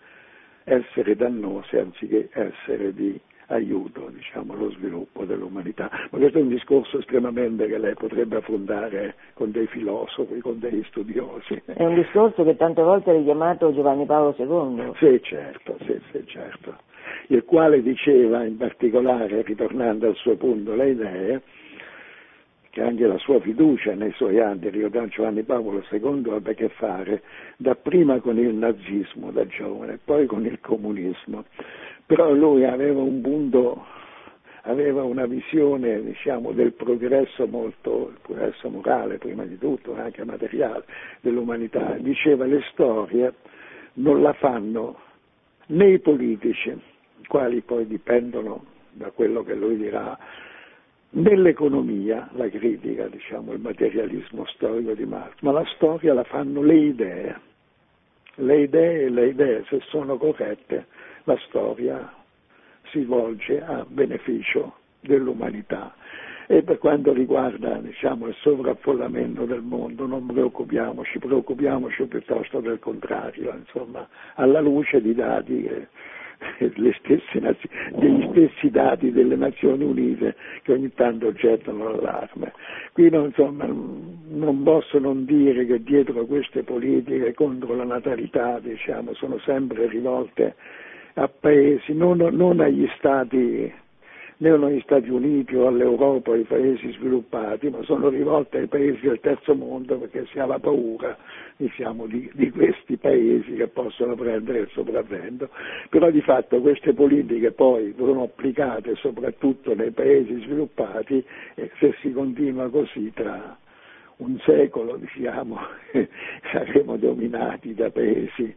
essere dannose anziché essere di aiuto diciamo, allo sviluppo dell'umanità. Ma questo è un discorso estremamente che lei potrebbe affrontare con dei filosofi, con degli studiosi. È un discorso che tante volte è richiamato Giovanni Paolo II. Sì, certo, sì, sì, certo. Il quale diceva in particolare, ritornando al suo punto, le idee, che anche la sua fiducia nei suoi anni, Giovanni Paolo II, ebbe a che fare dapprima con il nazismo da giovane, poi con il comunismo, però lui aveva un punto, aveva una visione diciamo, del progresso molto, il progresso morale prima di tutto, anche materiale dell'umanità, diceva le storie non la fanno né i politici, i quali poi dipendono da quello che lui dirà nell'economia la critica, diciamo, il materialismo storico di Marx, ma la storia la fanno le idee. Le idee, le idee se sono corrette, la storia si volge a beneficio dell'umanità. E per quanto riguarda diciamo, il sovraffollamento del mondo non preoccupiamoci, preoccupiamoci piuttosto del contrario, insomma, alla luce di dati che [LAUGHS] stesse, degli stessi dati delle Nazioni Unite che ogni tanto gettano l'allarme. Qui non, insomma, non posso non dire che dietro queste politiche contro la natalità diciamo, sono sempre rivolte a paesi, non, non agli stati né agli Stati Uniti o all'Europa ai paesi sviluppati, ma sono rivolte ai paesi del terzo mondo perché si ha la paura diciamo, di, di, questi paesi che possono prendere il sopravvento. Però di fatto queste politiche poi sono applicate soprattutto nei paesi sviluppati e se si continua così tra un secolo diciamo, [LAUGHS] saremo dominati da paesi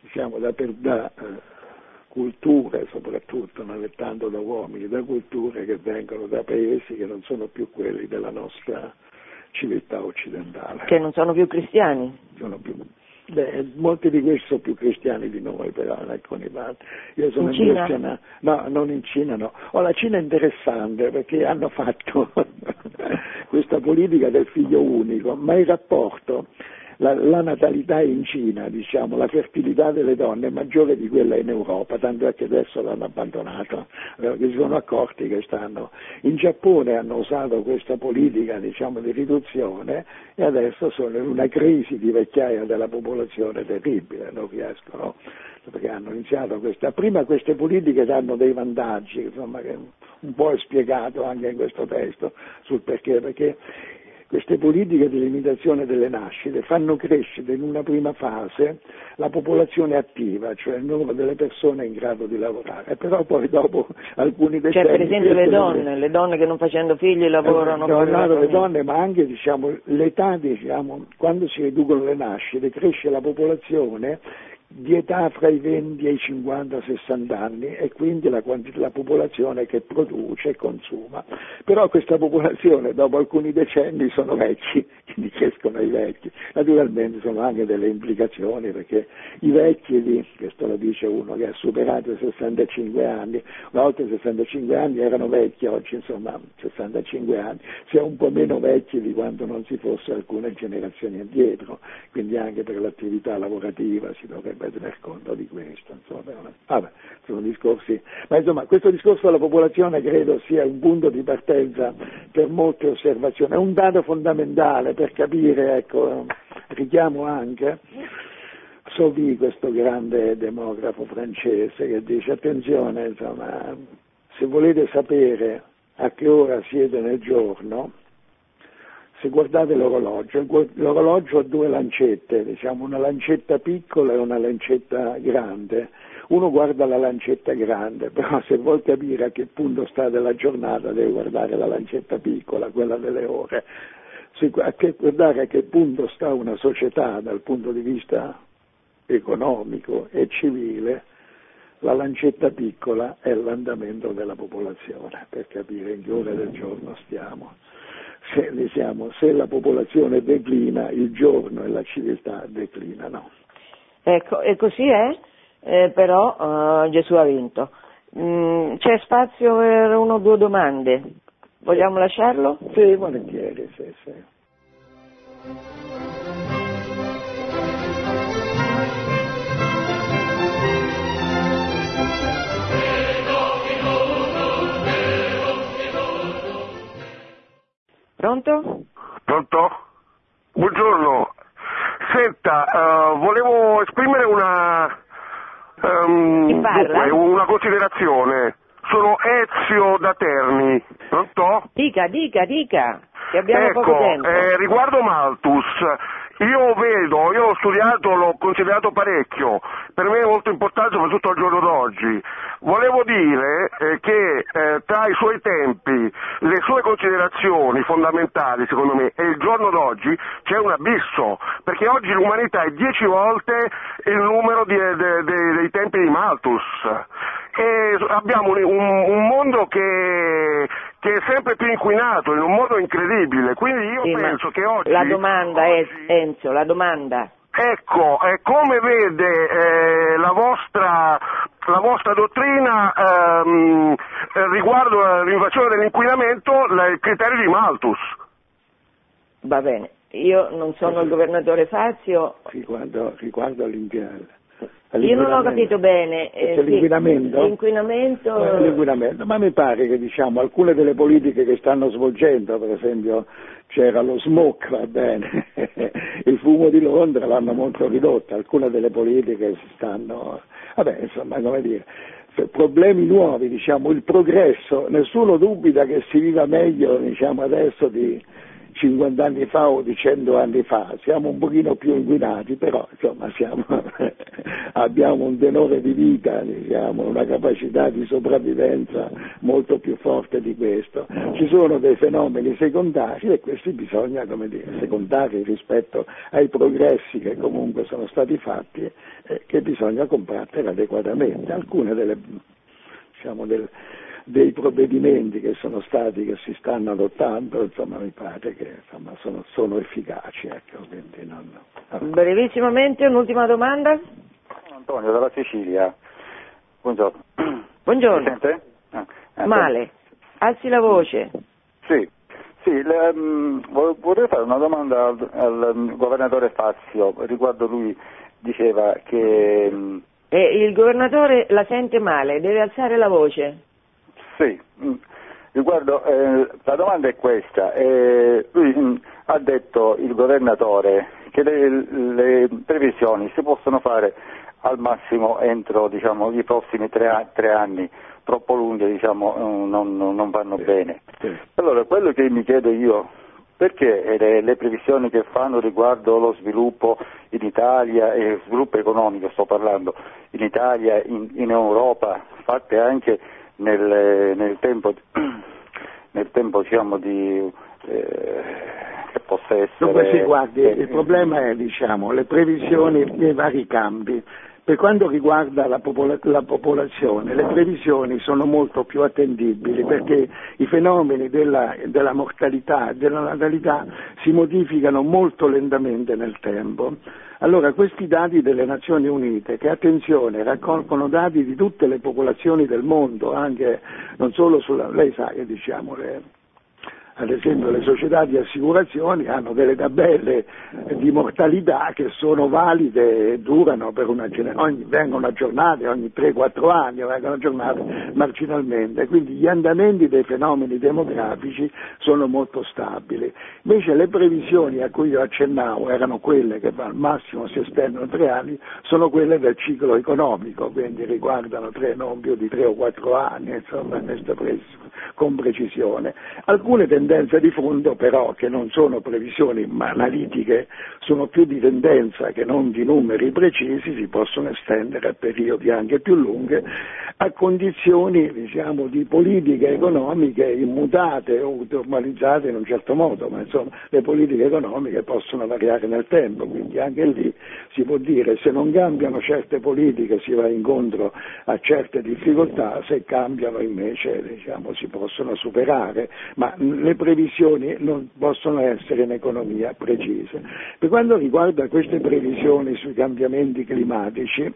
diciamo, da, da culture soprattutto, non è tanto da uomini, da culture che vengono da paesi che non sono più quelli della nostra civiltà occidentale. Che non sono più cristiani? Sono più, beh, molti di questi sono più cristiani di noi però in alcuni parti. Io sono in Cina? no, non in Cina no. Oh, la Cina è interessante perché hanno fatto [LAUGHS] questa politica del figlio unico, ma il rapporto la, la, natalità in Cina, diciamo, la fertilità delle donne è maggiore di quella in Europa, tanto è che adesso l'hanno abbandonato, perché si sono accorti che stanno. In Giappone hanno usato questa politica diciamo, di riduzione e adesso sono in una crisi di vecchiaia della popolazione terribile, non riescono perché hanno iniziato questa, prima queste politiche danno dei vantaggi, insomma, che un po' è spiegato anche in questo testo sul perché, perché queste politiche di limitazione delle nascite fanno crescere in una prima fase la popolazione attiva, cioè il numero delle persone in grado di lavorare, però poi dopo alcuni decenni... Cioè per esempio le donne, le donne che non facendo figli lavorano... Eh, no, le donne, ma anche diciamo, l'età, diciamo, quando si riducono le nascite, cresce la popolazione di età fra i 20 e i 50-60 anni e quindi la, la, popolazione che produce e consuma. Però questa popolazione dopo alcuni decenni sono vecchi, [LAUGHS] quindi crescono i vecchi. Naturalmente sono anche delle implicazioni perché i vecchi, di, questo lo dice uno che ha superato i 65 anni, una volta i 65 anni erano vecchi, oggi insomma 65 anni, si è un po' meno vecchi di quanto non si fosse alcune generazioni indietro, quindi anche per l'attività lavorativa si dovrebbe dovrebbe tener conto di questo. Insomma, vabbè, sono discorsi, ma insomma questo discorso della popolazione credo sia un punto di partenza per molte osservazioni, è un dato fondamentale per capire, ecco, richiamo anche Sauvy, questo grande demografo francese, che dice attenzione, insomma, se volete sapere a che ora siete nel giorno, se guardate l'orologio, l'orologio ha due lancette, diciamo una lancetta piccola e una lancetta grande. Uno guarda la lancetta grande, [LAUGHS] però se vuol capire a che punto sta della giornata deve guardare la lancetta piccola, quella delle ore. Se, a che, guardare a che punto sta una società dal punto di vista economico e civile, la lancetta piccola è l'andamento della popolazione, per capire in che ore del giorno stiamo se, diciamo, se la popolazione declina, il giorno e la civiltà declinano. Ecco, e così è, eh, però uh, Gesù ha vinto. Mm, c'è spazio per una o due domande. Vogliamo lasciarlo? Sì, volentieri, sì, sì. Pronto? Pronto? Buongiorno. Senta, uh, volevo esprimere una, um, dunque, una considerazione. Sono Ezio da Terni. Pronto? Dica, dica, dica, che abbiamo ecco, poco tempo. Eh, riguardo Malthus, io vedo, io l'ho studiato, l'ho considerato parecchio, per me è molto importante soprattutto al giorno d'oggi. Volevo dire eh, che eh, tra i suoi tempi, le sue considerazioni fondamentali secondo me e il giorno d'oggi c'è un abisso, perché oggi l'umanità è dieci volte il numero di, de, de, dei tempi di Malthus. E abbiamo un, un mondo che, che è sempre più inquinato in un modo incredibile, quindi io Sì, penso che oggi... La domanda è, oggi- Enzo, la domanda. Ecco, eh, come vede eh, la, vostra, la vostra dottrina ehm, eh, riguardo l'invasione dell'inquinamento la- il criterio di Malthus? Va bene, io non sono il governatore Fazio, riguardo, riguardo all'inquinamento. Io non ho capito bene. eh, sì, l'inquinamento? L'inquinamento... Eh, l'inquinamento. Ma mi pare che diciamo, alcune delle politiche che stanno svolgendo, per esempio c'era lo smoke, va bene, [LAUGHS] il fumo di Londra l'hanno molto ridotto, alcune delle politiche si stanno, vabbè insomma come dire, problemi nuovi, diciamo, il progresso, nessuno dubita che si viva meglio diciamo, adesso di 50 anni fa o di 100 anni fa, siamo un pochino più inquinati, però insomma siamo, [LAUGHS] abbiamo un tenore di vita, diciamo, una capacità di sopravvivenza molto più forte di questo. Ci sono dei fenomeni secondari e questi bisogna, come dire, secondari rispetto ai progressi che comunque sono stati fatti e che bisogna combattere adeguatamente. Alcune delle, diciamo, del- dei provvedimenti che sono stati, che si stanno adottando, insomma mi pare che insomma, sono, sono efficaci, ecco, quindi non- Brevissimamente, un'ultima domanda? Antonio dalla Sicilia. Buongiorno. Buongiorno. Mi sente? Ah, eh, Male, alzi la voce. Sì, sì le, vo- vorrei fare una domanda al, al, mm, governatore Fazio, riguardo lui diceva che mm, Eh, il governatore la sente male, deve alzare la voce. Sì, mm, riguardo, eh, la domanda è questa. eh, lui mm, ha detto, il governatore, che le, le previsioni si possono fare al massimo entro diciamo, i prossimi tre, tre anni, troppo lunghe diciamo, eh, non, non- vanno bene. sì. Allora, quello che mi chiedo io, perché le, le previsioni che fanno riguardo lo sviluppo in Italia, e sviluppo economico sto parlando, in Italia, in, in Europa, fatte anche nel, nel tempo, [CLEARS THROAT] nel tempo diciamo di, eh, che possa essere... Dunque sì, guardi, eh, il problema è diciamo, le previsioni nei vari campi. Per quanto riguarda la, popola- la popolazione, le previsioni sono molto più attendibili perché i fenomeni della, della mortalità e della natalità si modificano molto lentamente nel tempo. Allora, questi dati delle Nazioni Unite, che attenzione, raccolgono dati di tutte le popolazioni del mondo, anche non solo sulla, lei sa che diciamo, le, ad esempio le società di assicurazioni hanno delle tabelle di mortalità che sono valide e durano per una generazione, vengono aggiornate ogni 3-4 anni, vengono aggiornate marginalmente, quindi gli andamenti dei fenomeni demografici sono molto stabili. Invece le previsioni a cui io accennavo erano quelle che al massimo si estendono tre anni, sono quelle del ciclo economico, quindi riguardano tre, non più di 3 o 4 anni, insomma, con precisione. Alcune di fondo però che non sono previsioni ma analitiche, sono più di tendenza che non di numeri precisi, si possono estendere a periodi anche più lunghi, a condizioni diciamo, di politiche economiche immutate o normalizzate in un certo modo, ma insomma le politiche economiche possono variare nel tempo, quindi anche lì si può dire se non cambiano certe politiche si va incontro a certe difficoltà, se cambiano invece diciamo, si possono superare, ma le previsioni non possono essere in economia precise. Per quanto riguarda queste previsioni sui cambiamenti climatici,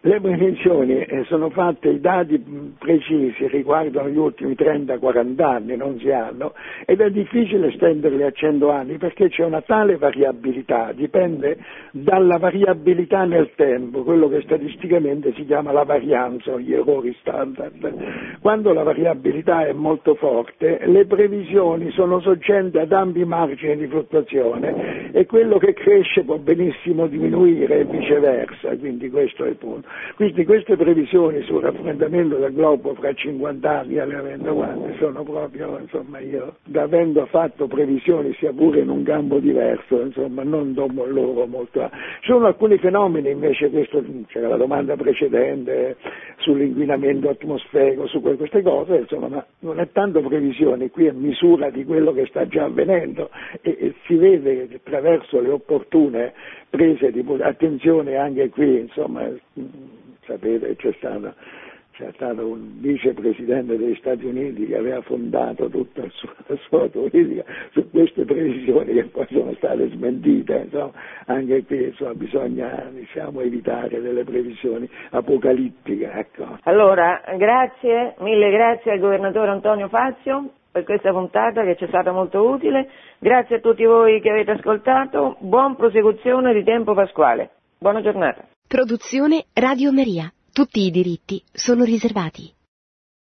le previsioni eh, sono fatte, i dati precisi riguardano gli ultimi 30-40 anni, non si hanno, ed è difficile estenderli a 100 anni perché c'è una tale variabilità, dipende dalla variabilità nel tempo, quello che statisticamente si chiama la varianza o gli errori standard. Quando la variabilità è molto forte, le previsioni sono soggette ad ampi margini di fluttuazione e quello che cresce può benissimo diminuire e viceversa, quindi questo è il punto. Quindi queste previsioni sul raffreddamento del globo fra 50 anni e 20 sono proprio, insomma, io, avendo fatto previsioni sia pure in un campo diverso, insomma, non do loro molto. Ci sono alcuni fenomeni invece, questo, c'era la domanda precedente sull'inquinamento atmosferico, su que- queste cose, insomma, ma non è tanto previsione, qui è misura di quello che sta già avvenendo e, e si vede che attraverso le opportune prese di attenzione anche qui, insomma, sapete c'è stata c'è stato un vicepresidente degli Stati Uniti che aveva fondato tutta la sua, la sua politica su queste previsioni che poi sono state smentite, insomma, anche qui insomma, bisogna diciamo, evitare delle previsioni apocalittiche. Ecco. Allora, grazie, mille grazie al governatore Antonio Fazio per questa puntata che ci è stata molto utile, grazie a tutti voi che avete ascoltato, buon prosecuzione di tempo pasquale, buona giornata. Produzione Radio Maria. Tutti i diritti sono riservati.